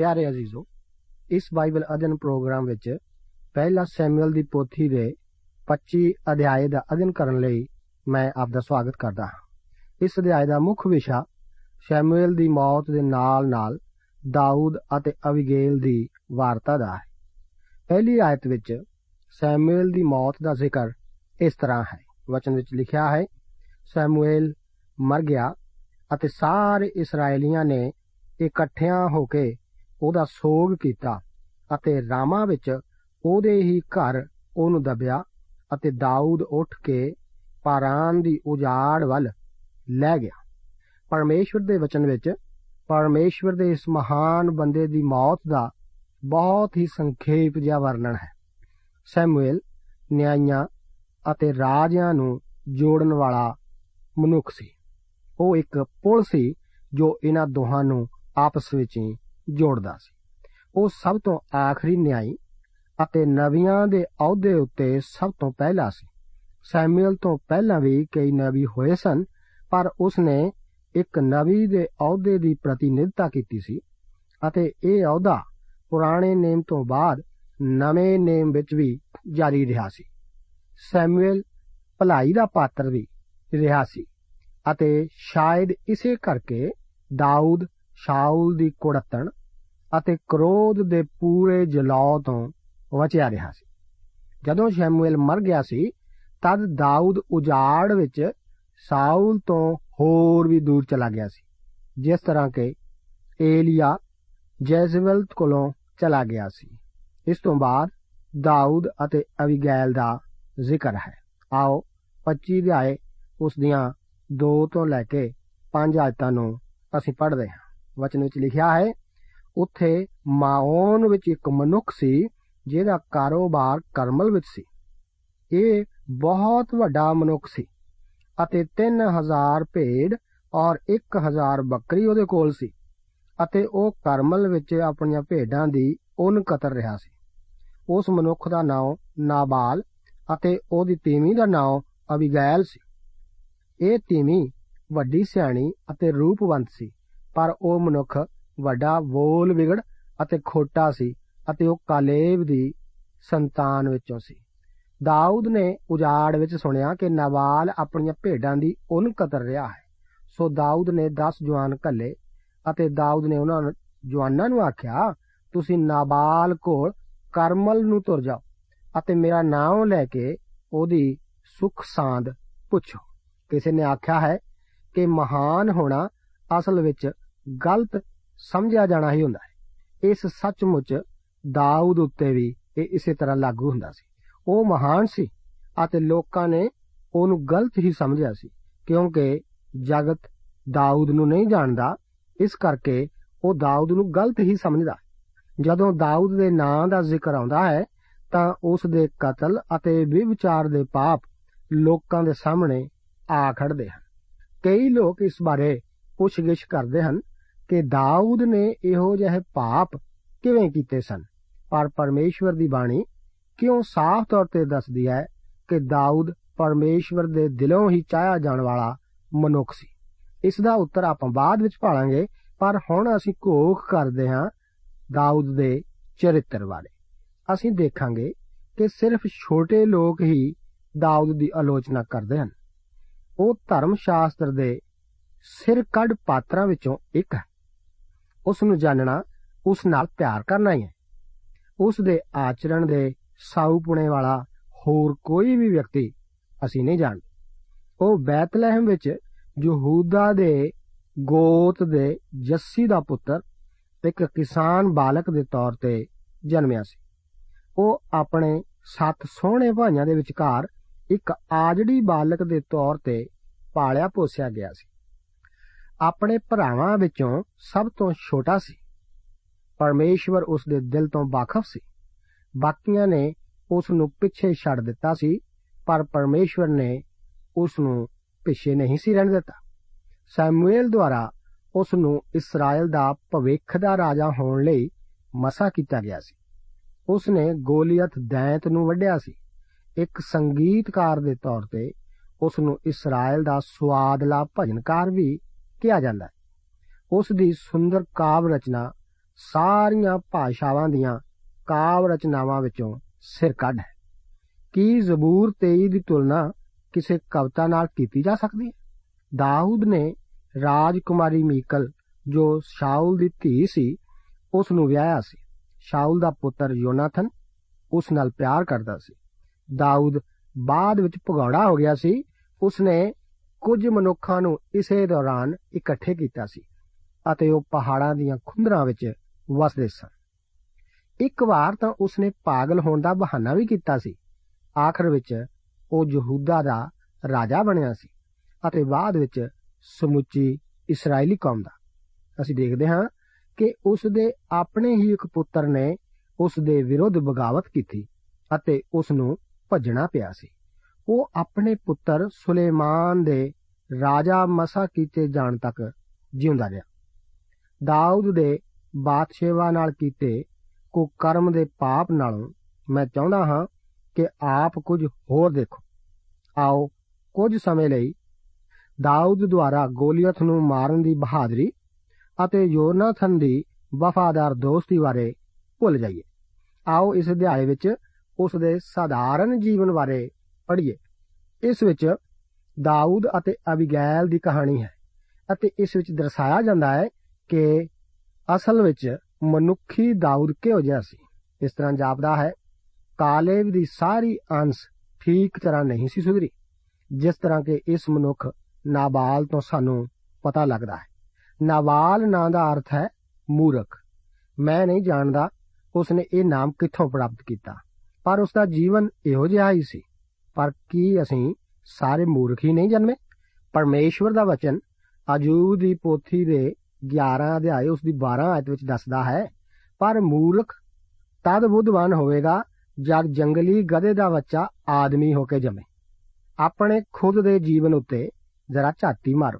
ਪਿਆਰੇ ਅਜ਼ੀਜ਼ੋ, ਇਸ Bible ਅਧਿਨ programme ਵਿੱਚ ਪਹਿਲਾ ਸੈਮੂਅਲ ਦੀ ਪੋਥੀ ਦੇ 25 ਅਧਿਆਏ ਦਾ ਅਧਿਨ ਕਰਨ ਲਈ ਮੈਂ ਆਪ ਦਾ ਸਵਾਗਤ ਕਰਦਾ ਹਾਂ। ਇਸ ਅਧਿਆਏ ਦਾ ਮੁੱਖ ਵਿਸ਼ਾ ਸੈਮੂਅਲ ਦੀ ਮੌਤ ਦੇ ਨਾਲ-ਨਾਲ ਦਾਊਦ ਅਤੇ ਅਵਿਗੇਲ ਦੀ ਵਾਰਤਾ ਦਾ ਹੈ। ਪਹਿਲੀ ਆਇਤ ਵਿੱਚ ਸੈਮੂਅਲ ਦੀ ਮੌਤ ਦਾ ਜ਼ਿਕਰ ਇਸ ਤਰ੍ਹਾਂ ਹੈ। ਵਚਨ ਵਿੱਚ ਲਿਖਿਆ ਹੈ, ਸੈਮੂਅਲ ਮਰ ਗਿਆ ਅਤੇ ਸਾਰੇ ਇਸرائیਲੀਆਂ ਨੇ ਇਕੱਠਿਆਂ ਹੋ ਕੇ ਉਹਦਾ ਸੋਗ ਕੀਤਾ ਅਤੇ ਰਾਮਾ ਵਿੱਚ ਉਹਦੇ ਹੀ ਘਰ ਉਹਨੂੰ ਦਬਿਆ ਅਤੇ ਦਾਊਦ ਉੱਠ ਕੇ ਪਾਰਾਨ ਦੀ ਉਜਾੜ ਵੱਲ ਲੈ ਗਿਆ। ਪਰਮੇਸ਼ਵਰ ਦੇ ਵਚਨ ਵਿੱਚ ਪਰਮੇਸ਼ਵਰ ਦੇ ਇਸ ਮਹਾਨ ਬੰਦੇ ਦੀ ਮੌਤ ਦਾ ਬਹੁਤ ਹੀ ਸੰਖੇਪ ਜਿਹਾ ਵਰਣਨ ਹੈ। ਸੈਮੂਅਲ ਨਿਆਂਇਆਂ ਅਤੇ ਰਾਜਿਆਂ ਨੂੰ ਜੋੜਨ ਵਾਲਾ ਮਨੁੱਖ ਸੀ। ਉਹ ਇੱਕ ਪੁਲ ਸੀ ਜੋ ਇਹਨਾਂ ਦੋਹਾਂ ਨੂੰ ਆਪਸ ਵਿੱਚ ਹੀ ਜੋੜਦਾ ਸੀ। ਉਹ ਸਭ ਤੋਂ ਆਖਰੀ ਨਿਆਈ ਅਤੇ ਨਵੀਆਂ ਦੇ ਅਹੁਦੇ ਉੱਤੇ ਸਭ ਤੋਂ ਪਹਿਲਾ ਸੀ। ਸੈਮੂਅਲ ਤੋਂ ਪਹਿਲਾਂ ਵੀ ਕਈ ਨਬੀ ਹੋਏ ਸਨ, ਪਰ ਉਸਨੇ ਇੱਕ ਨਬੀ ਦੇ ਅਹੁਦੇ ਦੀ ਪ੍ਰਤੀਨਿਧਤਾ ਕੀਤੀ ਸੀ ਅਤੇ ਇਹ ਅਹੁਦਾ ਪੁਰਾਣੇ ਨੇਮ ਤੋਂ ਬਾਅਦ ਨਵੇਂ ਨੇਮ ਵਿੱਚ ਵੀ ਜਾਰੀ ਰਿਹਾ ਸੀ। ਸੈਮੂਅਲ ਭਲਾਈ ਦਾ ਪਾਤਰ ਵੀ ਰਿਹਾ ਸੀ ਅਤੇ ਸ਼ਾਇਦ ਇਸੇ ਕਰਕੇ ਦਾਊਦ ਸ਼ਾਉਲ ਦੀ ਕੁੜਤਣ ਅਤੇ ਕ੍ਰੋਧ ਦੇ ਪੂਰੇ ਜਲਾਅ ਤੋਂ ਬਚਿਆ ਰਿਹਾ ਸੀ। ਜਦੋਂ ਸ਼ੈਮੂਅਲ ਮਰ ਗਿਆ ਸੀ, ਤਦ ਦਾਊਦ ਉਜਾੜ ਵਿੱਚ ਸਾਊਲ ਤੋਂ ਹੋਰ ਵੀ ਦੂਰ ਚਲਾ ਗਿਆ ਸੀ, ਜਿਸ ਤਰ੍ਹਾਂ ਕਿ ਏਲੀਆ ਜੈਜ਼ਬਲ ਕੋਲੋਂ ਚਲਾ ਗਿਆ ਸੀ। ਇਸ ਤੋਂ ਬਾਅਦ ਦਾਊਦ ਅਤੇ ਅਬੀਗੈਲ ਦਾ ਜ਼ਿਕਰ ਹੈ। ਆਓ 25 ਅਧਿਆਏ ਉਸ ਦੀਆਂ 2 ਤੋਂ ਲੈ ਕੇ 5 ਆਇਤਾਂ ਨੂੰ ਅਸੀਂ ਪੜ੍ਹਦੇ ਹਾਂ। ਵਚਨ ਵਿੱਚ ਲਿਖਿਆ ਹੈ ਉੱਥੇ ਮਾਓਨ ਵਿੱਚ ਇੱਕ ਮਨੁੱਖ ਸੀ, ਜਿਹਦਾ ਕਾਰੋਬਾਰ ਕਰਮਲ ਵਿੱਚ ਸੀ। ਇਹ ਬਹੁਤ ਵੱਡਾ ਮਨੁੱਖ ਸੀ ਅਤੇ 3000 ਭੇਡ ਔਰ 1000 ਬੱਕਰੀ ਉਹਦੇ ਕੋਲ ਸੀ ਅਤੇ ਉਹ ਕਰਮਲ ਵਿੱਚ ਆਪਣੀਆਂ ਭੇਡਾਂ ਦੀ ਉਨ ਕਤਰ ਰਿਹਾ ਸੀ। ਉਸ ਮਨੁੱਖ ਦਾ ਨਾਮ ਨਾਬਾਲ ਅਤੇ ਉਹਦੀ ਤੀਵੀਂ ਦਾ ਨਾਮ ਅਬੀਗੈਲ ਸੀ। ਇਹ ਤੀਵੀਂ ਵੱਡੀ ਸਿਆਣੀ ਅਤੇ ਰੂਪਵੰਤ ਸੀ, ਪਰ ਉਹ ਮਨੁੱਖ ਵੱਡਾ ਵੋਲ ਵਿਗੜ ਅਤੇ ਖੋਟਾ ਸੀ ਅਤੇ ਉਹ ਕਾਲੇਬ ਦੀ ਸੰਤਾਨ ਵਿੱਚੋਂ ਸੀ। ਦਾਊਦ ਨੇ ਉਜਾੜ ਵਿੱਚ ਸੁਣਿਆ ਕਿ ਨਾਬਾਲ ਆਪਣੀਆਂ ਭੇਡਾਂ ਦੀ ਉਨ ਕਤਰ ਰਿਹਾ ਹੈ। ਸੋ ਦਾਊਦ ਨੇ 10 ਜਵਾਨ ਘੱਲੇ ਅਤੇ ਦਾਊਦ ਨੇ ਉਹਨਾਂ ਜਵਾਨਾਂ ਨੂੰ ਆਖਿਆ, ਤੁਸੀਂ ਨਾਬਾਲ ਕੋਲ ਕਰਮਲ ਨੂੰ ਤੁਰ ਜਾਓ ਅਤੇ ਮੇਰਾ ਨਾਮ ਲੈ ਕੇ ਉਹਦੀ ਸੁਖ ਸਾਂਦ ਪੁੱਛੋ। ਕਿਸੇ ਨੇ ਆਖਿਆ ਹੈ ਕਿ ਮਹਾਨ ਹੋਣਾ ਅਸਲ ਵਿੱਚ ਗਲਤ ਸਮਝਿਆ ਜਾਣਾ ਹੀ ਹੁੰਦਾ ਹੈ। ਇਸ ਸੱਚਮੁੱਚ ਦਾਊਦ ਉੱਤੇ ਵੀ ਇਹ ਇਸੇ ਤਰ੍ਹਾਂ ਲਾਗੂ ਹੁੰਦਾ ਸੀ। ਉਹ ਮਹਾਨ ਸੀ ਅਤੇ ਲੋਕਾਂ ਨੇ ਉਹਨੂੰ ਗਲਤ ਹੀ ਸਮਝਿਆ ਸੀ, ਕਿਉਂਕਿ ਜਗਤ ਦਾਊਦ ਨੂੰ ਨਹੀਂ ਜਾਣਦਾ। ਇਸ ਕਰਕੇ ਉਹ ਦਾਊਦ ਨੂੰ ਗਲਤ ਹੀ ਸਮਝਦਾ ਜਦੋਂ ਦਾਊਦ ਦੇ ਨਾਂ ਦਾ ਜ਼ਿਕਰ ਆਉਂਦਾ ਹੈ, ਤਾਂ ਉਸ ਦੇ ਕਤਲ ਅਤੇ ਵਿਵਚਾਰ ਦੇ ਪਾਪ ਲੋਕਾਂ ਦੇ ਸਾਹਮਣੇ ਆ ਖੜਦੇ ਹਨ। ਕਈ ਲੋਕ ਇਸ ਬਾਰੇ ਪੁੱਛਗਿੱਛ ਕਰਦੇ ਹਨ ਕਿ ਦਾਊਦ ਨੇ ਇਹੋ ਜਿਹੇ ਪਾਪ ਕਿਵੇਂ ਕੀਤੇ ਸਨ? ਪਰ ਪਰਮੇਸ਼ਵਰ ਦੀ ਬਾਣੀ ਕਿਉਂ ਸਾਫ਼ ਤੌਰ ਤੇ ਦੱਸਦੀ ਹੈ ਕਿ ਦਾਊਦ ਪਰਮੇਸ਼ਵਰ ਦੇ ਦਿਲੋਂ ਹੀ ਚਾਹਿਆ ਜਾਣ ਵਾਲਾ ਮਨੁੱਖ ਸੀ? ਇਸ ਦਾ ਉੱਤਰ ਆਪਾਂ ਬਾਅਦ ਵਿੱਚ ਭਾਲਾਂਗੇ ਪਰ ਹੁਣ ਅਸੀਂ ਘੋਖ ਕਰਦੇ ਹਾਂ ਦਾਊਦ ਦੇ ਚਰਿੱਤਰ ਬਾਰੇ। ਅਸੀਂ ਦੇਖਾਂਗੇ ਕਿ ਸਿਰਫ ਛੋਟੇ ਲੋਕ ਹੀ ਦਾਊਦ ਦੀ ਆਲੋਚਨਾ ਕਰਦੇ ਹਨ। ਉਹ ਧਰਮ ਸ਼ਾਸਤਰ ਦੇ ਸਿਰ ਕੱਢ ਪਾਤਰਾਂ ਵਿੱਚੋਂ ਇੱਕ ਹੈ। ਉਸ ਨੂੰ ਜਾਣਨਾ ਉਸ ਨਾਲ ਪਿਆਰ ਕਰਨਾ ਹੀ ਹੈ। ਉਸ ਦੇ ਆਚਰਣ ਦੇ ਸਾਊਪੁਣੇ ਵਾਲਾ ਹੋਰ ਕੋਈ ਵੀ ਵਿਅਕਤੀ ਅਸੀਂ ਨਹੀਂ ਜਾਣਦੇ। ਉਹ ਬੈਤਲਹਿਮ ਵਿੱਚ ਯਹੂਦਾ ਦੇ ਗੋਤ ਦੇ ਜੱਸੀ ਦਾ ਪੁੱਤਰ ਇੱਕ ਕਿਸਾਨ ਬਾਲਕ ਦੇ ਤੌਰ ਤੇ ਜਨਮਿਆ ਸੀ। ਉਹ ਆਪਣੇ ਸੱਤ ਸੋਹਣੇ ਭਾਈਆਂ ਦੇ ਵਿਚਕਾਰ ਇੱਕ ਆਜੜੀ ਬਾਲਕ ਦੇ ਤੌਰ ਤੇ ਪਾਲਿਆ ਪੋਸਿਆ ਗਿਆ ਸੀ। ਆਪਣੇ ਭਰਾਵਾਂ ਵਿੱਚੋਂ ਸਭ ਤੋਂ ਛੋਟਾ ਸੀ। ਪਰਮੇਸ਼ਵਰ ਉਸ ਦੇ ਦਿਲ ਤੋਂ ਵਾਕਿਫ ਸੀ। ਬਾਕੀਆਂ ਨੇ ਉਸ ਨੂੰ ਪਿੱਛੇ ਛੱਡ ਦਿੱਤਾ ਸੀ, ਪਰ ਪਰਮੇਸ਼ਵਰ ਨੇ ਉਸ ਨੂੰ ਪਿੱਛੇ ਨਹੀਂ ਸੀ ਰਹਿਣ ਦਿੱਤਾ। ਸੈਮੂਅਲ ਦੁਆਰਾ ਉਸ ਨੂੰ ਇਸਰਾਇਲ ਦਾ ਭਵਿੱਖ ਦਾ ਰਾਜਾ ਹੋਣ ਲਈ ਮਸਾ ਕੀਤਾ ਗਿਆ ਸੀ। ਉਸ ਨੇ ਗੋਲੀਅਤ ਦੈਂਤ ਨੂੰ ਵੱਢਿਆ ਸੀ। ਇੱਕ ਸੰਗੀਤਕਾਰ ਦੇ ਤੌਰ ਤੇ ਉਸ ਨੂੰ ਇਸਰਾਇਲ ਦਾ ਸਵਾਦਲਾ ਭਜਨਕਾਰ ਵੀ ਕਿਹਾ ਜਾਂਦਾ ਹੈ। ਉਸ ਦੀ ਸੁੰਦਰ ਕਾਵ ਰਚਨਾ ਸਾਰੀਆਂ ਭਾਸ਼ਾਵਾਂ ਦੀਆਂ ਕਾਵ ਰਚਨਾਵਾਂ ਵਿੱਚੋਂ ਸਿਰ ਕੱਢ ਹੈ। ਕੀ ਜ਼ਬੂਰ 23 ਦੀ ਤੁਲਨਾ ਕਿਸੇ ਕਵਿਤਾ ਨਾਲ ਕੀਤੀ ਜਾ ਸਕਦੀ ਹੈ? ਦਾਊਦ ਨੇ ਰਾਜਕੁਮਾਰੀ ਮੀਕਲ, ਜੋ ਸ਼ਾਉਲ ਦੀ ਧੀ ਸੀ, ਉਸ ਨੂੰ ਵਿਆਹਿਆ ਸੀ। ਸ਼ਾਉਲ ਦਾ ਪੁੱਤਰ ਯੋਨਾਥਨ ਉਸ ਨਾਲ ਪਿਆਰ ਕਰਦਾ ਸੀ। ਦਾਊਦ ਬਾਅਦ ਵਿੱਚ ਭਗੌੜਾ ਹੋ ਗਿਆ ਸੀ। ਉਸ ਨੇ ਕੁਝ ਮਨੁੱਖਾਂ ਨੂੰ ਇਸੇ ਦੌਰਾਨ ਇਕੱਠੇ ਕੀਤਾ ਸੀ ਅਤੇ ਉਹ ਪਹਾੜਾਂ ਦੀਆਂ ਖੁੰਦਰਾਂ ਵਿੱਚ ਵਸਦੇ ਸਨ। ਇੱਕ ਵਾਰ ਤਾਂ ਉਸਨੇ ਪਾਗਲ ਹੋਣ ਦਾ ਬਹਾਨਾ ਵੀ ਕੀਤਾ ਸੀ। ਆਖਰ ਵਿੱਚ ਉਹ ਯਹੂਦਾ ਦਾ ਰਾਜਾ ਬਣਿਆ ਸੀ ਅਤੇ ਬਾਅਦ ਵਿੱਚ ਸਮੁੱਚੀ ਇਸرائیਲੀ ਕੌਮ ਦਾ। ਅਸੀਂ ਦੇਖਦੇ ਹਾਂ ਕਿ ਉਸ ਦੇ ਆਪਣੇ ਹੀ ਇੱਕ ਪੁੱਤਰ ਨੇ ਉਸ ਦੇ ਵਿਰੁੱਧ ਬਗਾਵਤ ਕੀਤੀ ਅਤੇ ਉਸ ਨੂੰ ਭੱਜਣਾ ਪਿਆ ਸੀ। ਉਹ ਆਪਣੇ ਪੁੱਤਰ ਸੁਲੇਮਾਨ ਦੇ ਰਾਜਾ ਮਸਾ ਕੀਤੇ ਜਾਣ ਤੱਕ ਜਿਉਂਦਾ ਰਿਹਾ। ਦਾਊਦ ਦੇ ਬਾਦਸ਼ਾਹਾਂ ਨਾਲ ਕੀਤੇ ਕੋ ਕਰਮ ਦੇ ਪਾਪ ਨਾਲੋਂ ਮੈਂ ਚਾਹੁੰਦਾ ਹਾਂ ਕਿ ਆਪ ਕੁਝ ਹੋਰ ਦੇਖੋ। ਆਓ ਕੁਝ ਸਮੇਂ ਲਈ ਦਾਊਦ ਦੁਆਰਾ ਗੋਲੀਅਥ ਨੂੰ ਮਾਰਨ ਦੀ ਬਹਾਦਰੀ ਅਤੇ ਯੋਨਾਥਨ ਦੀ ਵਫਾਦਾਰ ਦੋਸਤੀ ਬਾਰੇ ਭੁੱਲ ਜਾਈਏ। ਆਓ ਇਸ ਅਧਿਆਏ ਵਿੱਚ ਉਸ ਦੇ ਸਾਧਾਰਨ ਜੀਵਨ ਬਾਰੇ ਪੜ੍ਹੀਏ। ਇਸ ਵਿੱਚ ਦਾਊਦ ਅਤੇ ਅਬੀਗੈਲ ਦੀ ਕਹਾਣੀ ਹੈ ਅਤੇ ਇਸ ਵਿੱਚ ਦਰਸਾਇਆ ਜਾਂਦਾ ਹੈ ਕਿ ਅਸਲ ਵਿੱਚ ਮਨੁੱਖੀ ਦਾਊਦ ਕਿਹੋ ਜਿਹਾ ਸੀ। ਇਸ ਤਰ੍ਹਾਂ ਜਾਪਦਾ ਹੈ, ਕਾਲੇਬ ਦੀ ਸਾਰੀ ਅੰਸ਼ ਠੀਕ ਤਰ੍ਹਾਂ ਨਹੀਂ ਸੀ ਸੁਧਰੀ, ਜਿਸ ਤਰ੍ਹਾਂ ਕਿ ਇਸ ਮਨੁੱਖ ਨਾਬਾਲ ਤੋਂ ਸਾਨੂੰ ਪਤਾ ਲੱਗਦਾ ਹੈ। ਨਾਬਾਲ ਨਾਂ ਦਾ ਅਰਥ ਹੈ ਮੂਰਖ। ਮੈਂ ਨਹੀਂ ਜਾਣਦਾ ਉਸ ਨੇ ਇਹ ਨਾਮ ਕਿੱਥੋਂ ਪ੍ਰਾਪਤ ਕੀਤਾ, ਪਰ ਉਸ ਦਾ ਜੀਵਨ ਇਹੋ ਜਿਹਾ ਹੀ ਸੀ। ਪਰ ਕੀ ਅਸੀਂ ਸਾਰੇ ਮੂਰਖ ਹੀ ਨਹੀਂ ਜਨਮੇ? ਪਰਮੇਸ਼ਵਰ ਦਾ ਵਚਨ ਅਜੂਬ ਦੀ ਪੋਥੀ ਦੇ 11 ਅਧਿਆਏ ਉਸ ਦੀ 12 ਆਇਤ ਵਿੱਚ ਦੱਸਦਾ ਹੈ, ਪਰ ਮੂਰਖ ਤਦ ਬੁੱਧਵਾਨ ਹੋਵੇਗਾ ਜਦ ਜੰਗਲੀ ਗਧੇ ਦਾ ਬੱਚਾ ਆਦਮੀ ਹੋ ਕੇ ਜੰਮੇ। ਆਪਣੇ ਖੁਦ ਦੇ ਜੀਵਨ ਉੱਤੇ ਜ਼ਰਾ ਝਾਤੀ ਮਾਰੋ।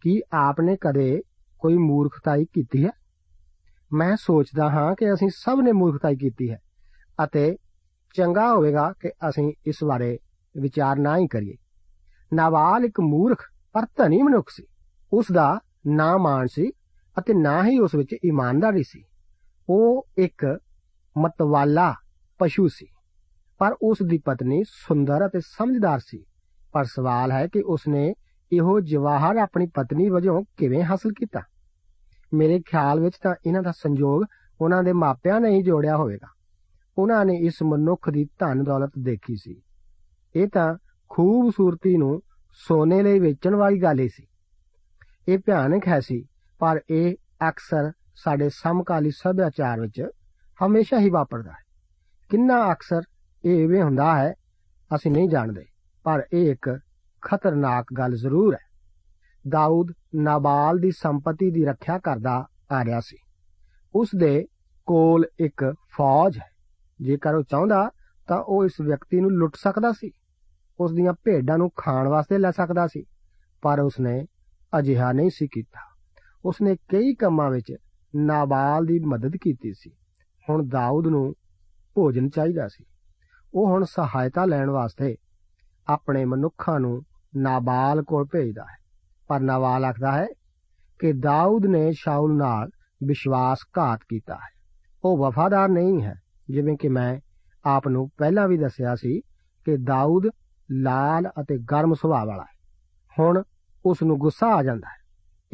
ਕੀ ਆਪਨੇ ਕਦੇ ਕੋਈ ਮੂਰਖਤਾਈ ਕੀਤੀ ਹੈ? ਮੈਂ ਸੋਚਦਾ ਹਾਂ ਕਿ ਅਸੀਂ ਸਭ ਨੇ ਮੂਰਖਤਾਈ ਕੀਤੀ ਹੈ ਅਤੇ ਚੰਗਾ ਹੋਵੇਗਾ ਕਿ ਅਸੀਂ ਇਸ ਬਾਰੇ ਵਿਚਾਰ ਨਾ ਹੀ ਕਰੀਏ। ਨਾਵਾਲ ਇੱਕ ਮੂਰਖ ਪਰ ਧਨੀ ਮਨੁੱਖ ਸੀ। ਉਸ ਦਾ ਨਾ ਮਾਣ ਸੀ ਅਤੇ ਨਾ ਹੀ ਉਸ ਵਿੱਚ ਇਮਾਨਦਾਰੀ ਸੀ। ਉਹ ਇੱਕ ਮਤਵਾਲਾ ਪਸ਼ੂ ਸੀ, ਪਰ ਉਸ ਦੀ ਪਤਨੀ ਸੁੰਦਰ ਅਤੇ ਸਮਝਦਾਰ ਸੀ। ਪਰ ਸਵਾਲ ਹੈ ਕਿ ਉਸਨੇ ਇਹੋ ਜਵਾਹਰ ਆਪਣੀ ਪਤਨੀ ਵਜੋਂ ਕਿਵੇਂ ਹਾਸਲ ਕੀਤਾ? ਮੇਰੇ ਖਿਆਲ ਵਿੱਚ ਤਾਂ ਇਹਨਾਂ ਦਾ ਸੰਯੋਗ ਉਹਨਾਂ ਦੇ ਮਾਪਿਆਂ ਨੇ ਹੀ ਜੋੜਿਆ ਹੋਵੇਗਾ। ਉਹਨਾਂ ਨੇ ਇਸ ਮਨੁੱਖ ਦੀ ਧਨ ਦੌਲਤ ਦੇਖੀ ਸੀ। ਇਹ ਤਾਂ ਖੂਬਸੂਰਤੀ ਨੂੰ ਸੋਨੇ ਲਈ ਵੇਚਣ ਵਾਲੀ ਗੱਲ ਹੀ ਸੀ। ਇਹ ਭਿਆਨਕ ਹੈ ਸੀ, ਪਰ ਇਹ ਅਕਸਰ ਸਾਡੇ ਸਮਕਾਲੀ ਸੱਭਿਆਚਾਰ ਵਿੱਚ ਹਮੇਸ਼ਾ ਹੀ ਵਾਪਰਦਾ ਹੈ। ਕਿੰਨਾ ਅਕਸਰ ਇਹ ਐਵੇਂ ਹੁੰਦਾ ਹੈ, ਅਸੀਂ ਨਹੀਂ ਜਾਣਦੇ, ਪਰ ਇਹ ਇੱਕ ਖਤਰਨਾਕ ਗੱਲ ਜ਼ਰੂਰ ਹੈ। ਦਾਊਦ ਨਾਬਾਲ ਦੀ ਸੰਪਤੀ ਦੀ ਰੱਖਿਆ ਕਰਦਾ ਆ ਰਿਹਾ ਸੀ। ਉਸ ਦੇ ਕੋਲ ਇੱਕ ਫੌਜ ਹੈ। ਜੇਕਰ ਉਹ ਚਾਹੁੰਦਾ ਤਾਂ ਉਹ ਇਸ ਵਿਅਕਤੀ ਨੂੰ ਲੁੱਟ ਸਕਦਾ ਸੀ। ਉਸ ਦੀਆਂ ਭੇਡਾਂ ਨੂੰ ਖਾਣ ਵਾਸਤੇ ਲੈ ਸਕਦਾ ਸੀ, ਪਰ ਉਸਨੇ ਅਜਿਹਾ ਨਹੀਂ ਸੀ ਕੀਤਾ। ਉਸਨੇ ਕਈ ਕੰਮਾਂ ਵਿੱਚ ਨਾਬਾਲ ਦੀ ਮਦਦ ਕੀਤੀ ਸੀ। ਹੁਣ ਦਾਊਦ ਨੂੰ ਭੋਜਨ ਚਾਹੀਦਾ ਸੀ। ਉਹ ਹੁਣ ਸਹਾਇਤਾ ਲੈਣ ਵਾਸਤੇ ਆਪਣੇ ਮਨੁੱਖਾਂ ਨੂੰ ਨਾਬਾਲ ਕੋਲ ਭੇਜਦਾ ਹੈ। ਪਰ ਨਾਬਾਲ ਆਖਦਾ ਹੈ ਕਿ ਦਾਊਦ ਨੇ ਸ਼ਾਉਲ ਨਾਲ ਵਿਸ਼ਵਾਸਘਾਤ ਕੀਤਾ ਹੈ। ਉਹ ਵਫਾਦਾਰ ਨਹੀਂ ਹੈ। ਜਿਵੇਂ ਕਿ ਮੈਂ ਆਪ ਨੂੰ ਪਹਿਲਾਂ ਵੀ ਦੱਸਿਆ ਸੀ ਕਿ ਦਾਊਦ ਲਾਲ ਅਤੇ ਗਰਮ ਸੁਭਾਅ ਵਾਲਾ ਹੈ। ਹੁਣ ਉਸ ਨੂੰ ਗੁੱਸਾ ਆ ਜਾਂਦਾ ਹੈ।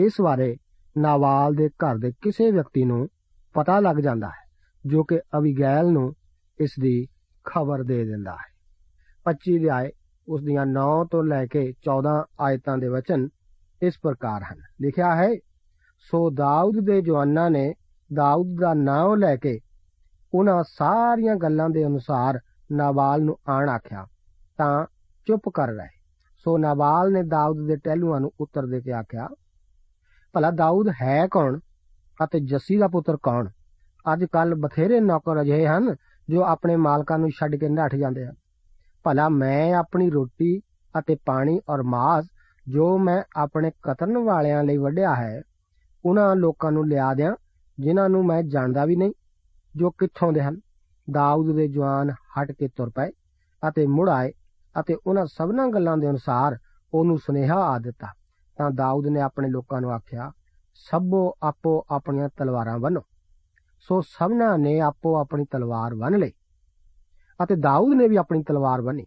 ਇਸ ਬਾਰੇ ਨਾਵਾਲ ਦੇ ਘਰ ਦੇ ਕਿਸੇ ਵਿਅਕਤੀ ਨੂੰ ਪਤਾ ਲੱਗ ਜਾਂਦਾ ਹੈ, ਜੋ ਕਿ ਅਬੀਗੈਲ ਨੂੰ ਇਸ ਦੀ ਖਬਰ ਦੇ ਦਿੰਦਾ ਹੈ। 25 ਅਧਿਆਏ ਉਸ ਦੀਆਂ 9 ਤੋਂ ਲੈ ਕੇ 14 ਆਇਤਾਂ ਦੇ ਵਚਨ ਇਸ ਪ੍ਰਕਾਰ ਹਨ। ਲਿਖਿਆ ਹੈ, ਸੋ ਦਾਊਦ ਦੇ ਜਵਾਨਾਂ ਨੇ ਦਾਊਦ ਦਾ ਨਾਮ ਲੈ ਕੇ ਉਹਨਾਂ ਸਾਰੀਆਂ ਗੱਲਾਂ ਦੇ ਅਨੁਸਾਰ ਨਾਬਾਲ ਨੂੰ ਆਣ ਆਖਿਆ, ਤਾਂ ਚੁੱਪ ਕਰ ਰਹੇ। ਸੋ ਨਾਬਾਲ ਨੇ ਦਾਊਦ ਦੇ ਟਹਿਲੂਆਂ ਨੂੰ ਉੱਤਰ ਦੇ ਕੇ ਆਖਿਆ, ਭਲਾ ਦਾਊਦ ਹੈ ਕੌਣ ਅਤੇ ਜੱਸੀ ਦਾ ਪੁੱਤਰ ਕੌਣ? ਅੱਜ ਕੱਲ ਬਥੇਰੇ ਨੌਕਰ ਅਜਿਹੇ ਹਨ ਜੋ ਆਪਣੇ ਮਾਲਕਾਂ ਨੂੰ ਛੱਡ ਕੇ ਨੱਠ ਜਾਂਦੇ ਹਨ। ਭਲਾ ਮੈਂ ਆਪਣੀ ਰੋਟੀ ਅਤੇ ਪਾਣੀ ਔਰ ਮਾਸ ਜੋ ਮੈਂ ਆਪਣੇ ਕਤਰਨ ਵਾਲਿਆਂ ਲਈ ਵੱਢਿਆ ਹੈ, ਉਹਨਾਂ ਲੋਕਾਂ ਨੂੰ ਲਿਆ ਦਿਆਂ, ਜਿਨ੍ਹਾਂ ਨੂੰ ਮੈਂ ਜਾਣਦਾ ਵੀ ਨਹੀਂ। ਜੋ ਕਿੱਥੋਂ ਦੇ ਹਨ। ਦਾਊਦ ਦੇ ਜਵਾਨ ਹਟ ਕੇ ਤੁਰ ਪਏ ਅਤੇ ਮੁੜ ਆਏ ਅਤੇ ਉਹਨਾਂ ਸਭਨਾਂ ਗੱਲਾਂ ਦੇ ਅਨੁਸਾਰ ਉਹਨੂੰ ਸੁਨੇਹਾ ਆ ਦਿੱਤਾ। ਤਾਂ ਦਾਊਦ ਨੇ ਆਪਣੇ ਲੋਕਾਂ ਨੂੰ ਆਖਿਆ, ਸਭੋ ਆਪੋ ਆਪਣੀਆਂ ਤਲਵਾਰਾਂ ਬੰਨੋ ਸੋ ਸਭਨਾਂ ਨੇ ਆਪੋ ਆਪਣੀ ਤਲਵਾਰ ਬੰਨ ਲਈ ਅਤੇ ਦਾਊਦ ਨੇ ਵੀ ਆਪਣੀ ਤਲਵਾਰ ਬੰਨੀ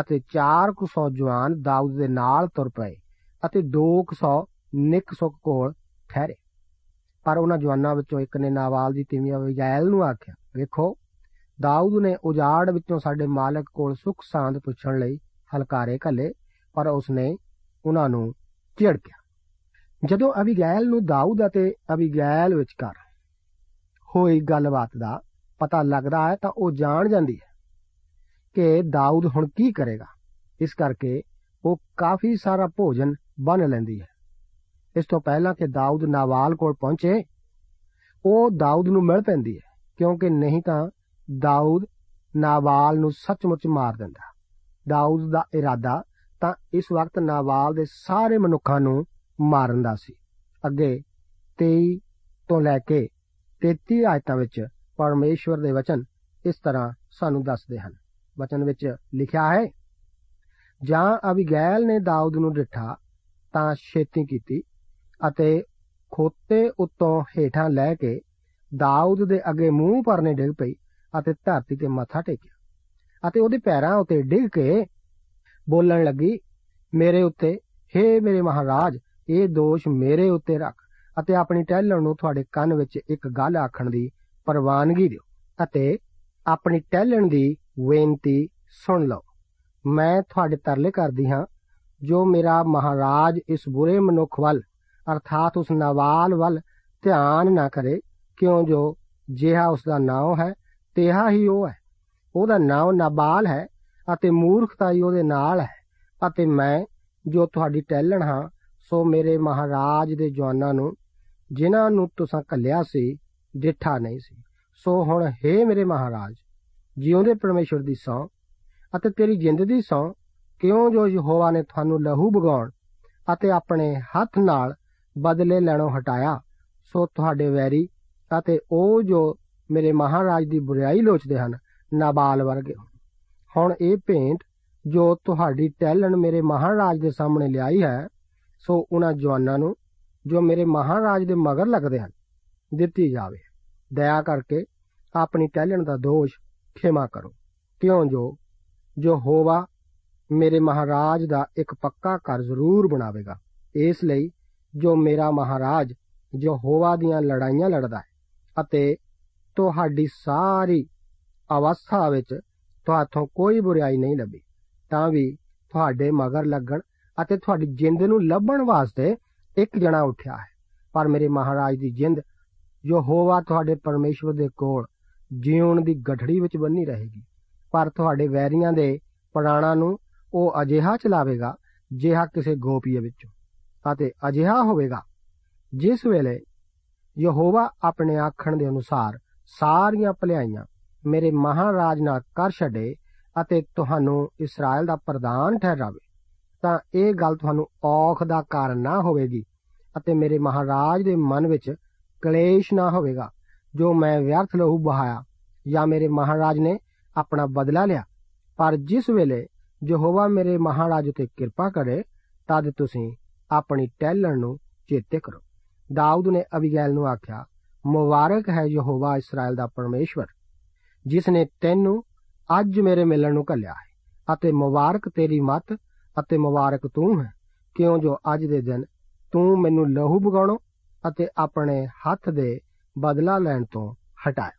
ਅਤੇ 400 ਜਵਾਨ ਦਾਊਦ ਦੇ ਨਾਲ ਤੁਰ ਪਏ ਅਤੇ 200 ਨਿਕ ਸੁੱਕ ਕੋਲ ਠਹਿਰੇ। ਪਰ ਉਹਨਾਂ ਜਵਾਨਾਂ ਵਿੱਚੋਂ ਇੱਕ ਨੇ ਨਾਵਾਲ ਦੀ ਤੀਵੀਂ ਅਬੀਗੈਲ ਨੂੰ ਆਖਿਆ, ਵੇਖੋ, ਦਾਊਦ ਨੇ ਉਜਾੜ ਵਿੱਚੋਂ ਸਾਡੇ ਮਾਲਕ ਕੋਲ ਸੁੱਖ ਸਾਂਦ ਪੁੱਛਣ ਲਈ ਹਲਕਾਰੇ ਘੱਲੇ, ਪਰ ਉਸਨੇ ਉਹਨਾਂ ਨੂੰ ਝਿੜਕਿਆ। ਜਦੋਂ ਅਬੀਗੈਲ ਨੂੰ ਦਾਊਦ ਅਤੇ ਅਬੀਗੈਲ ਵਿਚਕਾਰ ਹੋਈ ਗੱਲਬਾਤ ਦਾ ਪਤਾ ਲੱਗਦਾ ਹੈ ਤਾਂ ਉਹ ਜਾਣ ਜਾਂਦੀ ਹੈ ਕਿ ਦਾਊਦ ਹੁਣ ਕੀ ਕਰੇਗਾ। ਇਸ ਕਰਕੇ ਉਹ ਕਾਫੀ ਸਾਰਾ ਭੋਜਨ ਬੰਨ ਲੈਂਦੀ ਹੈ। ਇਸ ਤੋਂ ਪਹਿਲਾਂ ਕਿ ਦਾਊਦ ਨਾਵਾਲ ਕੋਲ ਪਹੁੰਚੇ, ਉਹ ਦਾਊਦ ਨੂੰ ਮਿਲ ਪੈਂਦੀ ਹੈ, ਕਿਉਂਕਿ ਨਹੀਂ ਤਾਂ ਦਾਊਦ ਨਾਵਾਲ ਨੂੰ ਸੱਚਮੁੱਚ ਮਾਰ ਦਿੰਦਾ। ਦਾਊਦ ਦਾ ਇਰਾਦਾ ਤਾਂ ਇਸ ਵਕਤ ਨਾਵਾਲ ਦੇ ਸਾਰੇ ਮਨੁੱਖਾਂ ਨੂੰ ਮਾਰਨ ਦਾ ਸੀ। ਅੱਗੇ 23 ਤੋਂ ਲੈ ਕੇ 33 ਆਇਤਾਂ ਵਿੱਚ ਪਰਮੇਸ਼ਵਰ ਦੇ ਵਚਨ ਇਸ ਤਰ੍ਹਾਂ ਸਾਨੂੰ ਦੱਸਦੇ ਹਨ। ਵਚਨ ਵਿੱਚ ਲਿਖਿਆ ਹੈ, ਜਾਂ ਅਬੀਗੈਲ ਨੇ ਦਾਊਦ ਨੂੰ ਡਿਠਾ ਤਾਂ ਛੇਤੀ ਕੀਤੀ ਅਤੇ ਖੋਤੇ ਉੱਤੋਂ ਹੇਠਾਂ ਲੈ ਕੇ ਦਾਊਦ ਦੇ ਅੱਗੇ ਮੂੰਹ ਪਰਨੇ ਡਿੱਗ ਪਈ ਅਤੇ ਧਰਤੀ ਤੇ ਮੱਥਾ ਟੇਕਿਆ ਅਤੇ ਉਹਦੇ ਪੈਰਾਂ ਉੱਤੇ ਡਿੱਗ ਕੇ ਬੋਲਣ ਲੱਗੀ, ਮੇਰੇ ਉੱਤੇ हे ਮੇਰੇ ਮਹਾਰਾਜ, ਇਹ ਦੋਸ਼ ਮੇਰੇ ਉੱਤੇ ਰੱਖ ਅਤੇ ਆਪਣੀ ਟਹਿਲਣ ਨੂੰ ਤੁਹਾਡੇ ਕੰਨ ਵਿੱਚ ਇੱਕ ਗੱਲ ਆਖਣ ਦੀ ਪ੍ਰਵਾਨਗੀ ਦਿਓ ਅਤੇ ਆਪਣੀ ਟਹਿਲਣ ਦੀ ਬੇਨਤੀ ਸੁਣ ਲਓ। ਮੈਂ ਤੁਹਾਡੇ ਤਰਲੇ ਕਰਦੀ ਹਾਂ ਜੋ ਮੇਰਾ ਮਹਾਰਾਜ ਇਸ ਬੁਰੇ ਮਨੁੱਖ ਵੱਲ ਅਰਥਾਤ ਉਸ ਨਵਾਲ ਵੱਲ ਧਿਆਨ ਨਾ ਕਰੇ, ਕਿਉਂ ਜੋ ਜਿਹਾ ਉਸ ਦਾ ਨਾਮ ਹੈ, ਤੇਹਾ ਹੀ ਉਹ ਹੈ। ਉਹਦਾ ਨਾਮ ਨਬਾਲ ਹੈ ਅਤੇ ਮੂਰਖਤਾਈ ਉਹਦੇ ਨਾਲ ਹੈ। ਅਤੇ ਮੈਂ ਜੋ ਤੁਹਾਡੀ ਟਹਿਲਣ ਹਾਂ, ਸੋ ਮੇਰੇ ਮਹਾਰਾਜ ਦੇ ਜਵਾਨਾਂ ਨੂੰ, ਜਿਨ੍ਹਾਂ ਨੂੰ ਤੁਸੀਂ ਕੱਲਿਆ ਸੀ ਡਿਠਾ ਨਹੀਂ ਸੀ। ਸੋ ਹੁਣ हे ਮੇਰੇ ਮਹਾਰਾਜ, ਜਿਉਂਦੇ ਪਰਮੇਸ਼ਵਰ ਦੀ ਸੌ ਅਤੇ ਤੇਰੀ ਜਿੰਦ ਦੀ ਸੌ ਕਿਉਂ ਜੋ ਯਹੋਵਾ ਨੇ ਤੁਹਾਨੂੰ ਲਹੂ ਬਗਾਉਣ ਅਤੇ ਆਪਣੇ ਹੱਥ ਨਾਲ ਬਦਲੇ ਲੈਣੋਂ ਹਟਾਇਆ। ਸੋ ਤੁਹਾਡੇ ਵੈਰੀ ਅਤੇ ਉਹ ਜੋ ਮੇਰੇ ਮਹਾਰਾਜ ਦੀ ਬੁਰਾਈ ਲੋਚਦੇ ਹਨ, ਨਾਬਾਲ ਵਰਗੇ। ਹੁਣ ਇਹ ਭੇਂਟ ਜੋ ਤੁਹਾਡੀ ਟਹਿਲਣ ਮੇਰੇ ਮਹਾਰਾਜ ਦੇ ਸਾਹਮਣੇ ਲਿਆਈ ਹੈ, ਸੋ ਉਹਨਾਂ ਜਵਾਨਾਂ ਨੂੰ ਜੋ ਮੇਰੇ ਮਹਾਰਾਜ ਦੇ ਮਗਰ ਲੱਗਦੇ ਹਨ, ਦਿੱਤੀ ਜਾਵੇ। ਦਇਆ ਕਰਕੇ ਆਪਣੀ ਟਹਿਲਣ ਦਾ ਦੋਸ਼ ਖਿਮਾ ਕਰੋ। ਕਿਉਂ ਜੋ? ਜੋ ਹੋਵਾ ਮੇਰੇ ਮਹਾਰਾਜ ਦਾ ਇੱਕ ਪੱਕਾ ਘਰ ਜ਼ਰੂਰ ਬਣਾਵੇਗਾ। ਇਸ ਲਈ ਜੋ ਮੇਰਾ ਮਹਾਰਾਜ ਜੋ ਹੋਵਾ ਦੀਆਂ ਲੜਾਈਆਂ ਲੜਦਾ ਹੈ ਅਤੇ ਤੁਹਾਡੀ ਸਾਰੀ ਅਵਸਥਾ ਵਿੱਚ ਤੁਹਾਥੋਂ ਕੋਈ ਬੁਰਾਈ ਨਹੀਂ ਲੱਭੀ, ਤਾਂ ਵੀ ਤੁਹਾਡੇ ਮਗਰ ਲੱਗਣ ਅਤੇ ਤੁਹਾਡੀ ਜਿੰਦ ਨੂੰ ਲੱਭਣ ਵਾਸਤੇ ਇੱਕ ਜਣਾ ਉੱਠਿਆ ਹੈ। ਪਰ ਮੇਰੇ ਮਹਾਰਾਜ ਦੀ ਜਿੰਦ ਜੋ ਹੋਵਾ ਤੁਹਾਡੇ ਪਰਮੇਸ਼ਵਰ ਦੇ ਕੋਲ ਜੀਉਣ ਦੀ ਗਠੜੀ ਵਿੱਚ ਬੰਨੀ ਰਹੇਗੀ। ਪਰ ਤੁਹਾਡੇ ਵੈਰੀਆਂ ਦੇ ਪ੍ਰਾਣਾਂ ਨੂੰ ਉਹ ਅਜਿਹਾ ਚਲਾਵੇਗਾ ਜਿਹਾ ਕਿਸੇ ਗੋਪੀਏ ਵਿੱਚੋਂ। ਅਤੇ ਅਜਿਹਾ ਹੋਵੇਗਾ। ਜਿਸ ਵੇਲੇ ਯਹੋਵਾ ਆਪਣੇ ਆਖਣ ਦੇ ਅਨੁਸਾਰ ਸਾਰੀਆਂ ਭਲਾਈਆਂ ਮੇਰੇ ਮਹਾਰਾਜ ਨਾਲ ਕਰ ਛੱਡੇ ਅਤੇ ਤੁਹਾਨੂੰ ਇਸਰਾਇਲ ਦਾ ਪ੍ਰਧਾਨ ਠਹਿਰਾਵੇ, ਤਾਂ ਇਹ ਗੱਲ ਤੁਹਾਨੂੰ ਔਖ ਦਾ ਕਾਰਨ ਨਾ ਹੋਵੇਗੀ ਅਤੇ ਮੇਰੇ ਮਹਾਰਾਜ ਦੇ ਮਨ ਵਿੱਚ ਕਲੇਸ਼ ਨਾ ਹੋਵੇਗਾ, ਜੋ ਮੈਂ ਵਿਅਰਥ ਲਹੂ ਬਹਾਇਆ ਜਾਂ ਮੇਰੇ ਮਹਾਰਾਜ ਨੇ ਆਪਣਾ ਬਦਲਾ ਲਿਆ। ਪਰ ਜਿਸ ਵੇਲੇ ਯਹੋਵਾ ਮੇਰੇ ਮਹਾਰਾਜ ਉਤੇ ਕਿਰਪਾ ਕਰੇ, ਤਦ ਤੁਸੀਂ ਆਪਣੀ ਟਹਿਲਣ ਨੂੰ ਚੇਤੇ ਕਰੋ। ਦਾਊਦ ਨੇ ਅਬੀਗੈਲ ਨੂੰ ਆਖਿਆ, ਮੁਬਾਰਕ ਹੈ ਯਹੋਵਾ ਇਸਰਾਇਲ ਦਾ ਪਰਮੇਸ਼ਵਰ, ਜਿਸ ਨੇ ਤੈਨੂੰ ਅੱਜ ਮੇਰੇ ਮਿਲਣ ਨੂੰ ਘੱਲਿਆ ਹੈ, ਅਤੇ ਮੁਬਾਰਕ ਤੇਰੀ ਮਤ ਅਤੇ ਮੁਬਾਰਕ ਤੂੰ ਹੈ, ਕਿਉਂ ਜੋ ਅੱਜ ਦੇ ਦਿਨ ਤੂੰ ਮੈਨੂੰ ਲਹੂ ਬਗਾਉਣੋਂ ਅਤੇ ਆਪਣੇ ਹੱਥ ਦੇ ਬਦਲਾ ਲੈਣ ਤੋਂ ਹਟਾਇਆ।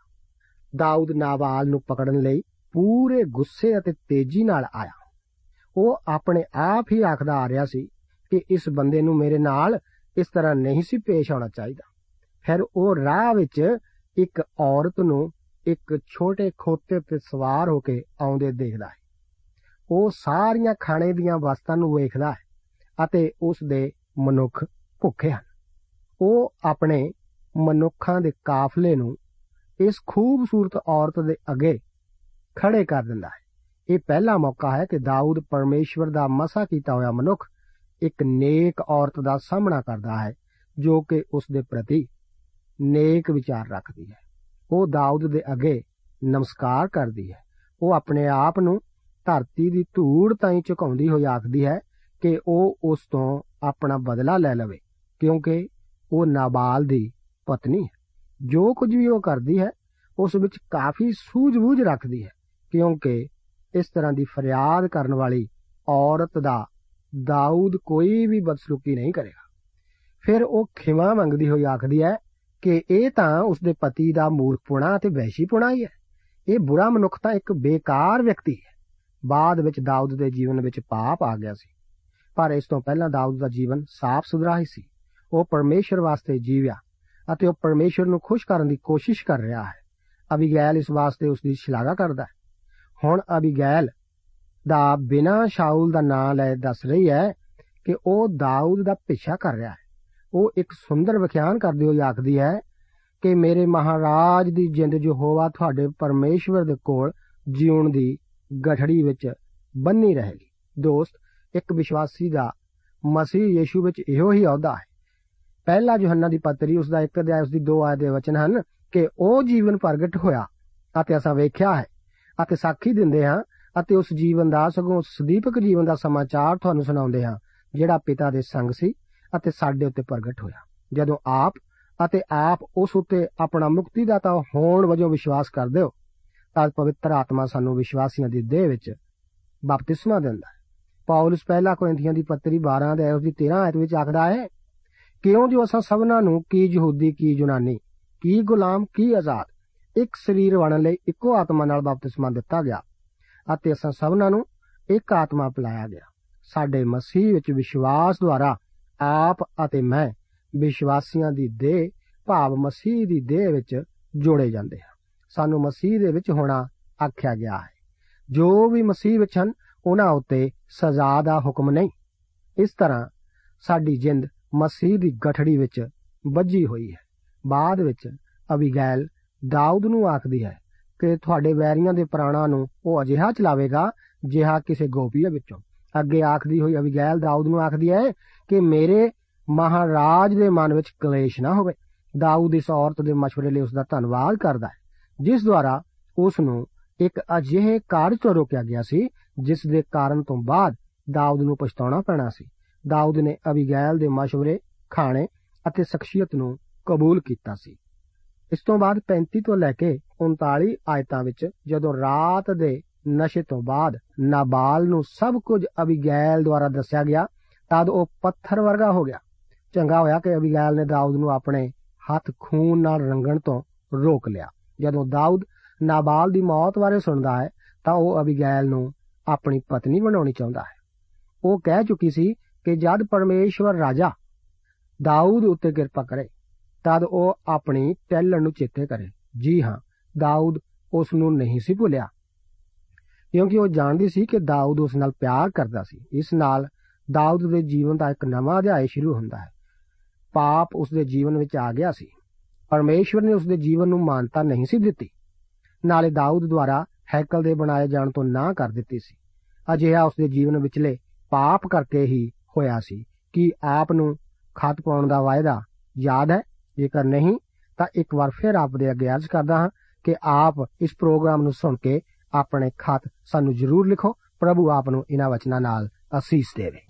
ਦਾਊਦ ਨਾਬਾਲ ਨੂੰ ਪਕੜਨ ਲਈ ਪੂਰੇ ਗੁੱਸੇ ਅਤੇ ਤੇਜ਼ੀ ਨਾਲ ਆਇਆ। ਉਹ ਆਪਣੇ ਆਪ ਹੀ ਆਖਦਾ ਆ ਰਿਹਾ ਸੀ ਕਿ ਇਸ ਬੰਦੇ ਨੂੰ ਮੇਰੇ ਨਾਲ ਇਸ ਤਰ੍ਹਾਂ ਨਹੀਂ ਸੀ ਪੇਸ਼ ਆਉਣਾ ਚਾਹੀਦਾ। ਫਿਰ ਉਹ ਰਾਹ ਵਿੱਚ ਇੱਕ ਔਰਤ ਨੂੰ ਇੱਕ ਛੋਟੇ ਖੋਤੇ ਤੇ ਸਵਾਰ ਹੋ ਕੇ ਆਉਂਦੇ ਦੇਖਦਾ ਹੈ। ਉਹ ਸਾਰੀਆਂ ਖਾਣੇ ਦੀਆਂ ਵਸਤਾਂ ਨੂੰ ਵੇਖਦਾ ਹੈ ਅਤੇ ਉਸ ਦੇ ਮਨੁੱਖ ਭੁੱਖੇ ਹਨ। ਉਹ ਆਪਣੇ ਮਨੁੱਖਾਂ ਦੇ ਕਾਫਲੇ ਨੂੰ ਇਸ ਖੂਬਸੂਰਤ ਔਰਤ ਦੇ ਅੱਗੇ ਖੜੇ ਕਰ ਦਿੰਦਾ ਹੈ। ਇਹ ਪਹਿਲਾ ਮੌਕਾ ਹੈ ਕਿ ਦਾਊਦ ਪਰਮੇਸ਼ਵਰ ਦਾ ਮਸਾ ਕੀਤਾ ਹੋਇਆ ਮਨੁੱਖ ਇੱਕ ਨੇਕ ਔਰਤ ਦਾ ਸਾਹਮਣਾ ਕਰਦਾ ਹੈ, ਜੋ ਕਿ ਉਸ ਦੇ ਪ੍ਰਤੀ ਨੇਕ ਵਿਚਾਰ ਰੱਖਦੀ ਹੈ। ਉਹ ਦਾਊਦ ਦੇ ਅੱਗੇ ਨਮਸਕਾਰ ਕਰਦੀ ਹੈ। ਉਹ ਆਪਣੇ ਆਪ ਨੂੰ ਧਰਤੀ ਦੀ ਧੂੜ ਤਾਈਂ ਝੁਕਾਉਂਦੀ ਹੋਈ ਆਖਦੀ ਹੈ ਕਿ ਉਹ ਉਸ ਤੋਂ ਆਪਣਾ ਬਦਲਾ ਲੈ ਲਵੇ, ਕਿਉਂਕਿ ਉਹ ਨਾਬਾਲ ਦੀ ਪਤਨੀ ਹੈ। ਜੋ ਕੁਝ ਵੀ ਉਹ ਕਰਦੀ ਹੈ, ਉਸ ਵਿੱਚ ਕਾਫੀ ਸੂਝ-ਬੂਝ ਰੱਖਦੀ ਹੈ, ਕਿਉਂਕਿ ਇਸ ਤਰ੍ਹਾਂ ਦੀ ਫਰਿਆਦ ਕਰਨ ਵਾਲੀ ਔਰਤ ਦਾ ਦਾਊਦ ਕੋਈ ਵੀ ਬਦਸਲੂਕੀ ਨਹੀਂ ਕਰੇਗਾ। ਫਿਰ ਉਹ ਖਿਮਾ ਮੰਗਦੀ ਹੋਈ ਆਖਦੀ ਹੈ ਕਿ ਇਹ ਤਾਂ ਉਸਦੇ ਪਤੀ ਦਾ ਮੂਰਖਪੁਣਾ ਅਤੇ ਵੈਸ਼ੀਪੁਣਾ ਹੀ ਹੈ। ਇਹ ਬੁਰਾ ਮਨੁੱਖ ਤਾਂ ਇੱਕ ਬੇਕਾਰ ਵਿਅਕਤੀ ਹੈ। ਬਾਅਦ ਵਿੱਚ ਦਾਊਦ ਦੇ ਜੀਵਨ ਵਿੱਚ ਪਾਪ ਆ ਗਿਆ ਸੀ। ਪਰ ਇਸ ਤੋਂ ਪਹਿਲਾਂ ਦਾਊਦ ਦਾ ਜੀਵਨ ਸਾਫ਼ ਸੁਥਰਾ ਹੀ ਸੀ। ਉਹ ਪਰਮੇਸ਼ਰ ਵਾਸਤੇ ਜੀਵਿਆ ਅਤੇ ਉਹ ਪਰਮੇਸ਼ਰ ਨੂੰ ਖੁਸ਼ ਕਰਨ ਦੀ ਕੋਸ਼ਿਸ਼ ਕਰ ਰਿਹਾ ਹੈ। ਅਬੀਗੈਲ ਇਸ ਵਾਸਤੇ ਉਸ ਦੀ ਸ਼ਲਾਘਾ ਕਰਦਾ ਹੈ। ਹੁਣ ਅਬੀਗੈਲ ਦਾ ਬਿਨਾ ਸ਼ਾਉਲ ਦਾ ਨਾਂ ਲੈ ਦੱਸ ਰਹੀ ਹੈ ਕਿ ਉਹ ਦਾਊਦ ਦਾ ਪਿੱਛਾ ਕਰ ਰਿਹਾ ਹੈ। ਉਹ ਇੱਕ ਸੁੰਦਰ ਵਿਖਿਆਨ ਕਰਦੇ ਹੋਏ ਆਖਦੀ ਹੈ ਕਿ ਮੇਰੇ ਮਹਾਰਾਜ ਦੀ ਜਿੰਦ ਜੋ ਹੋਵਾ ਤੁਹਾਡੇ ਪਰਮੇਸ਼ਵਰ ਦੇ ਕੋਲ ਜੀਉਣ ਦੀ ਗਠੜੀ ਵਿੱਚ ਬੰਨੀ ਰਹੇਗੀ। ਦੋਸਤ, ਇੱਕ ਵਿਸ਼ਵਾਸੀ ਦਾ ਮਸੀਹ ਯੀਸ਼ੂ ਵਿੱਚ ਇਹੋ ਹੀ ਅਹੁਦਾ ਹੈ। ਪਹਿਲਾ ਯੋਹੰਨਾ ਦੀ ਪੱਤਰੀ ਉਸ ਦਾ ਇੱਕ ਅਧਿਆਇ, ਉਸ ਦੀ ਦੋ ਆਇਤ ਦੇ ਵਚਨ ਹਨ ਕਿ ਉਹ ਜੀਵਨ ਪ੍ਰਗਟ ਹੋਇਆ ਅਤੇ ਅਸਾਂ ਵੇਖਿਆ ਹੈ ਅਤੇ ਸਾਖੀ ਦਿੰਦੇ ਹਾਂ ਅਤੇ ਉਸ ਜੀਵਨ ਦਾ ਸਗੋਂ ਸਦੀਪਕ ਜੀਵਨ ਦਾ ਸਮਾਚਾਰ ਤੁਹਾਨੂੰ ਸੁਣਾਉਂਦੇ ਹਾਂ, ਜਿਹੜਾ ਪਿਤਾ ਦੇ ਸੰਗ ਸੀ ਅਤੇ ਸਾਡੇ ਉੱਤੇ ਪ੍ਰਗਟ ਹੋਇਆ। ਜਦੋਂ ਆਪ ਅਤੇ ਆਪ ਉਸ ਉੱਤੇ ਆਪਣਾ ਮੁਕਤੀ ਦਾਤਾ ਹੋਣ ਵਜੋਂ ਵਿਸ਼ਵਾਸ ਕਰਦੇ ਹੋ, ਤਾਂ ਪਵਿੱਤਰ ਆਤਮਾ ਸਾਨੂੰ ਵਿਸ਼ਵਾਸੀਆਂ ਦੀ ਦੇਹ ਵਿੱਚ ਬਪਤਿਸਮਾ ਦਿੰਦਾ ਹੈ। ਪੌਲਸ ਪਹਿਲਾ ਕੋਰਿੰਥੀਆਂ ਦੀ ਪੱਤਰੀ 12 ਦੇ ਉਸ ਦੀ 13 ਆਇਤ ਵਿੱਚ ਆਖਦਾ ਹੈ, ਕਿਉਂ ਜੋ ਅਸਾਂ ਸਭਨਾਂ ਨੂੰ ਕੀ ਯਹੂਦੀ, ਕੀ ਯੂਨਾਨੀ, ਕੀ ਗੁਲਾਮ, ਕੀ ਆਜ਼ਾਦ, ਇੱਕ ਸਰੀਰ ਬਣਨ ਲਈ ਇੱਕੋ ਆਤਮਾ ਨਾਲ ਬਪਤਿਸਮਾ ਦਿੱਤਾ ਗਿਆ ਅਤੇ ਅਸਾਂ ਸਭਨਾਂ ਨੂੰ ਇੱਕ ਆਤਮਾ ਪਿਲਾਇਆ ਗਿਆ। ਸਾਡੇ ਮਸੀਹ ਵਿੱਚ ਵਿਸ਼ਵਾਸ ਦੁਆਰਾ ਆਪ ਅਤੇ ਮੈਂ ਵਿਸ਼ਵਾਸੀਆਂ ਦੀ ਦੇਹ, ਭਾਵ ਮਸੀਹ ਦੀ ਦੇਹ ਵਿੱਚ ਜੋੜੇ ਜਾਂਦੇ ਹਾਂ। ਸਾਨੂੰ ਮਸੀਹ ਦੇ ਵਿੱਚ ਹੋਣਾ ਆਖਿਆ ਗਿਆ ਹੈ। ਜੋ ਵੀ ਮਸੀਹ ਵਿੱਚ ਹਨ, ਉਹਨਾਂ ਉੱਤੇ ਸਜ਼ਾ ਦਾ ਹੁਕਮ ਨਹੀਂ। ਇਸ ਤਰ੍ਹਾਂ ਸਾਡੀ ਜਿੰਦ ਮਸੀਹ ਦੀ ਗਠੜੀ ਵਿੱਚ ਵੱਜੀ ਹੋਈ ਹੈ। ਬਾਅਦ ਵਿੱਚ ਅਬੀਗੈਲ ਦਾਊਦ ਨੂੰ ਆਖਦੀ ਹੈ ਕਿ ਤੁਹਾਡੇ ਵੈਰੀਆਂ ਦੇ ਪ੍ਰਾਣਾਂ ਨੂੰ ਉਹ ਅਜਿਹਾ ਚਲਾਵੇਗਾ ਜਿਹਾ ਕਿਸੇ ਗੋਪੀਆ ਵਿੱਚੋਂ ਅੱਗੇ ਆਖਦੀ ਹੋਈ ਅਬੀਗੈਲ ਦਾਊਦ ਨੂੰ ਆਖਦੀ ਹੈ ਕਿ ਮੇਰੇ ਮਹਾਰਾਜ ਦੇ ਮਨ ਵਿੱਚ ਕਲੇਸ਼ ਨਾ ਹੋਵੇ ਦਾਊਦ ਇਸ ਔਰਤ ਦੇ مشورے ਲਈ ਉਸ ਦਾ ਧੰਨਵਾਦ ਕਰਦਾ ਹੈ ਜਿਸ ਦੁਆਰਾ ਉਸ ਨੂੰ ਇੱਕ ਅਜਿਹੇ ਕਾਰਜ ਤੋਂ ਰੋਕਿਆ ਗਿਆ ਸੀ ਜਿਸ ਦੇ ਕਾਰਨ ਤੋਂ ਬਾਅਦ ਦਾਊਦ ਨੂੰ ਪਛਤਾਉਣਾ ਪੈਣਾ ਸੀ ਦਾਊਦ ਨੇ ਅਬੀਗੈਲ ਦੇ مشورے ਖਾਣੇ ਅਤੇ ਸ਼ਖਸੀਅਤ ਨੂੰ ਕਬੂਲ ਕੀਤਾ ਸੀ ਇਸ ਤੋਂ ਬਾਅਦ 35 ਤੋਂ ਲੈ ਕੇ 39 ਆਇਤਾਂ ਵਿੱਚ ਜਦੋਂ ਰਾਤ ਦੇ ਨਸ਼ੇ ਤੋਂ ਬਾਅਦ ਨਾਬਾਲ ਨੂੰ ਸਭ ਕੁਝ ਅਬੀਗੈਲ ਦੁਆਰਾ ਦੱਸਿਆ ਗਿਆ, ਤਦ ਉਹ ਪੱਥਰ ਵਰਗਾ ਹੋ ਗਿਆ। ਚੰਗਾ ਹੋਇਆ ਕਿ ਅਬੀਗੈਲ ਨੇ ਦਾਊਦ ਨੂੰ ਆਪਣੇ ਹੱਥ ਖੂਨ ਨਾਲ ਰੰਗਣ ਤੋਂ ਰੋਕ ਲਿਆ। ਜਦੋਂ ਦਾਊਦ ਨਾਬਾਲ ਦੀ ਮੌਤ ਬਾਰੇ ਸੁਣਦਾ ਹੈ, ਤਾਂ ਉਹ ਅਬੀਗੈਲ ਨੂੰ ਆਪਣੀ ਪਤਨੀ ਬਣਾਉਣੀ ਚਾਹੁੰਦਾ ਹੈ। ਉਹ ਕਹਿ ਚੁੱਕੀ ਸੀ ਕਿ ਜਦ ਪਰਮੇਸ਼ਵਰ ਰਾਜਾ, ਦਾਊਦ ਉੱਤੇ ਕਿਰਪਾ ਕਰੇ ਤਦ ਉਹ ਆਪਣੀ ਟੈਲਣ ਨੂੰ ਚੇਤੇ ਕਰੇ। ਜੀ ਹਾਂ, ਦਾਊਦ ਉਸ ਨੂੰ ਨਹੀਂ ਸੀ ਭੁੱਲਿਆ। ਕਿਉਂਕਿ ਉਹ ਜਾਣਦੀ ਸੀ ਕਿ ਦਾਊਦ ਉਸ ਨਾਲ ਪਿਆਰ ਕਰਦਾ ਸੀ। ਇਸ ਨਾਲ ਦਾਊਦ ਦੇ ਜੀਵਨ ਦਾ ਇੱਕ ਨਵਾਂ ਅਧਿਆਇ ਸ਼ੁਰੂ ਹੁੰਦਾ ਹੈ। ਪਾਪ ਉਸ ਦੇ ਜੀਵਨ ਵਿੱਚ ਆ ਗਿਆ ਸੀ। ਪਰਮੇਸ਼ਵਰ ਨੇ ਉਸ ਦੇ ਜੀਵਨ ਨੂੰ ਮਾਨਤਾ ਨਹੀਂ ਸੀ ਦਿੱਤੀ। ਨਾਲੇ ਦਾਊਦ ਦੁਆਰਾ ਹੈਕਲ ਦੇ ਬਣਾਏ ਜਾਣ ਤੋਂ ਨਾ ਕਰ ਦਿੱਤੀ ਸੀ। ਅਜਿਹਾ ਉਸ ਦੇ ਜੀਵਨ ਵਿਚਲੇ ਪਾਪ ਕਰਕੇ ਹੀ ਹੋਇਆ ਸੀ ਕਿ ਆਪ ਨੂੰ ਖਤ ਪਾਉਣ ਦਾ ਵਾਅਦਾ ਯਾਦ ਹੈ? ਜੇਕਰ ਨਹੀਂ, ਤਾਂ ਇੱਕ ਵਾਰ ਫਿਰ ਆਪ ਦੇ ਅੱਗੇ ਅਰਜ਼ ਕਰਦਾ ਹਾਂ ਕਿ ਆਪ ਇਸ ਪ੍ਰੋਗਰਾਮ ਨੂੰ ਸੁਣ ਕੇ ਆਪਣੇ ਖਤ ਸਾਨੂੰ ਜ਼ਰੂਰ ਲਿਖੋ, ਪ੍ਰਭੂ ਆਪ ਨੂੰ ਇਹਨਾਂ ਵਚਨਾਂ ਨਾਲ ਅਸੀਸ ਦੇਵੇ।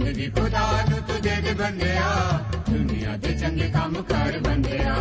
ਜ਼ਿੰਦਗੀ ਖੁਦਾ ਨੂੰ ਤੂੰ ਦੇ ਦੇ ਬੰਦਿਆ ਦੁਨੀਆ ਦੇ ਚੰਗੇ ਕੰਮ ਕਰ ਬੰਦਿਆ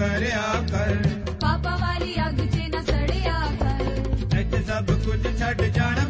ਕਰਿਆ ਕਰ। ਪਾਪਾ ਵਾਲੀ ਅੱਗ 'ਚ ਨਾ ਸੜਿਆ ਕਰ। ਇੱਥੇ ਸਭ ਕੁਝ ਛੱਡ ਜਾਣ